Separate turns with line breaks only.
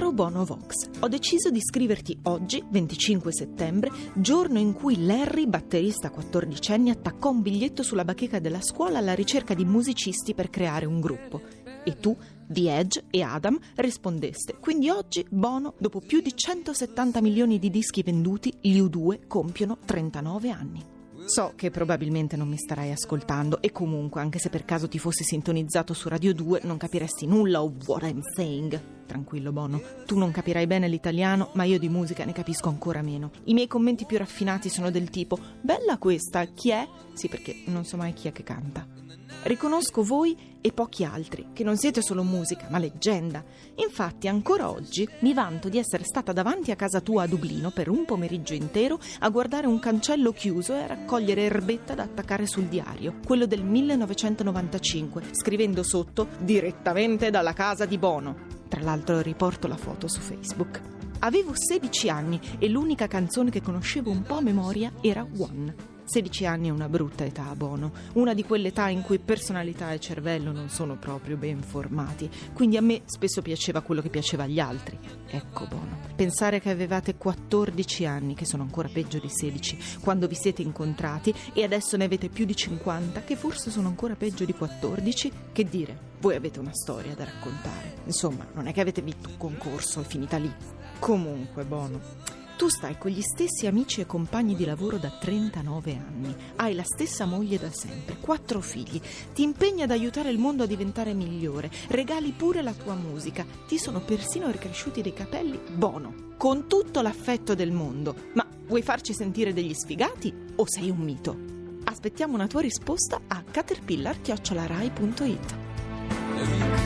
Caro Bono Vox, ho deciso di scriverti oggi, 25 settembre, giorno in cui Larry, batterista 14enne, attaccò un biglietto sulla bacheca della scuola alla ricerca di musicisti per creare un gruppo. E tu, The Edge e Adam rispondeste. Quindi oggi Bono, dopo più di 170 milioni di dischi venduti, gli U2 compiono 39 anni. So che probabilmente non mi starai ascoltando e comunque, anche se per caso ti fossi sintonizzato su Radio 2, non capiresti nulla of what I'm saying. Tranquillo Bono, tu non capirai bene l'italiano, ma io di musica ne capisco ancora meno. I miei commenti più raffinati sono del tipo Bella questa, chi è? Sì, perché non so mai chi è che canta. Riconosco voi e pochi altri, che non siete solo musica, ma leggenda. Infatti, ancora oggi mi vanto di essere stata davanti a casa tua a Dublino per un pomeriggio intero a guardare un cancello chiuso e a raccogliere erbetta da attaccare sul diario, quello del 1995, scrivendo sotto direttamente dalla casa di Bono. Tra l'altro riporto la foto su Facebook. Avevo 16 anni e l'unica canzone che conoscevo un po' a memoria era One. 16 anni è una brutta età a Bono, una di quelle età in cui personalità e cervello non sono proprio ben formati, quindi a me spesso piaceva quello che piaceva agli altri. Ecco Bono, pensare che avevate 14 anni, che sono ancora peggio di 16, quando vi siete incontrati e adesso ne avete più di 50, che forse sono ancora peggio di 14, che dire, voi avete una storia da raccontare. Insomma, non è che avete vinto un concorso e finita lì. Comunque, Bono. Tu stai con gli stessi amici e compagni di lavoro da 39 anni, hai la stessa moglie da sempre, quattro figli, ti impegni ad aiutare il mondo a diventare migliore, regali pure la tua musica, ti sono persino ricresciuti dei capelli, buono, con tutto l'affetto del mondo. Ma vuoi farci sentire degli sfigati o sei un mito? Aspettiamo una tua risposta a caterpillar.rai.it.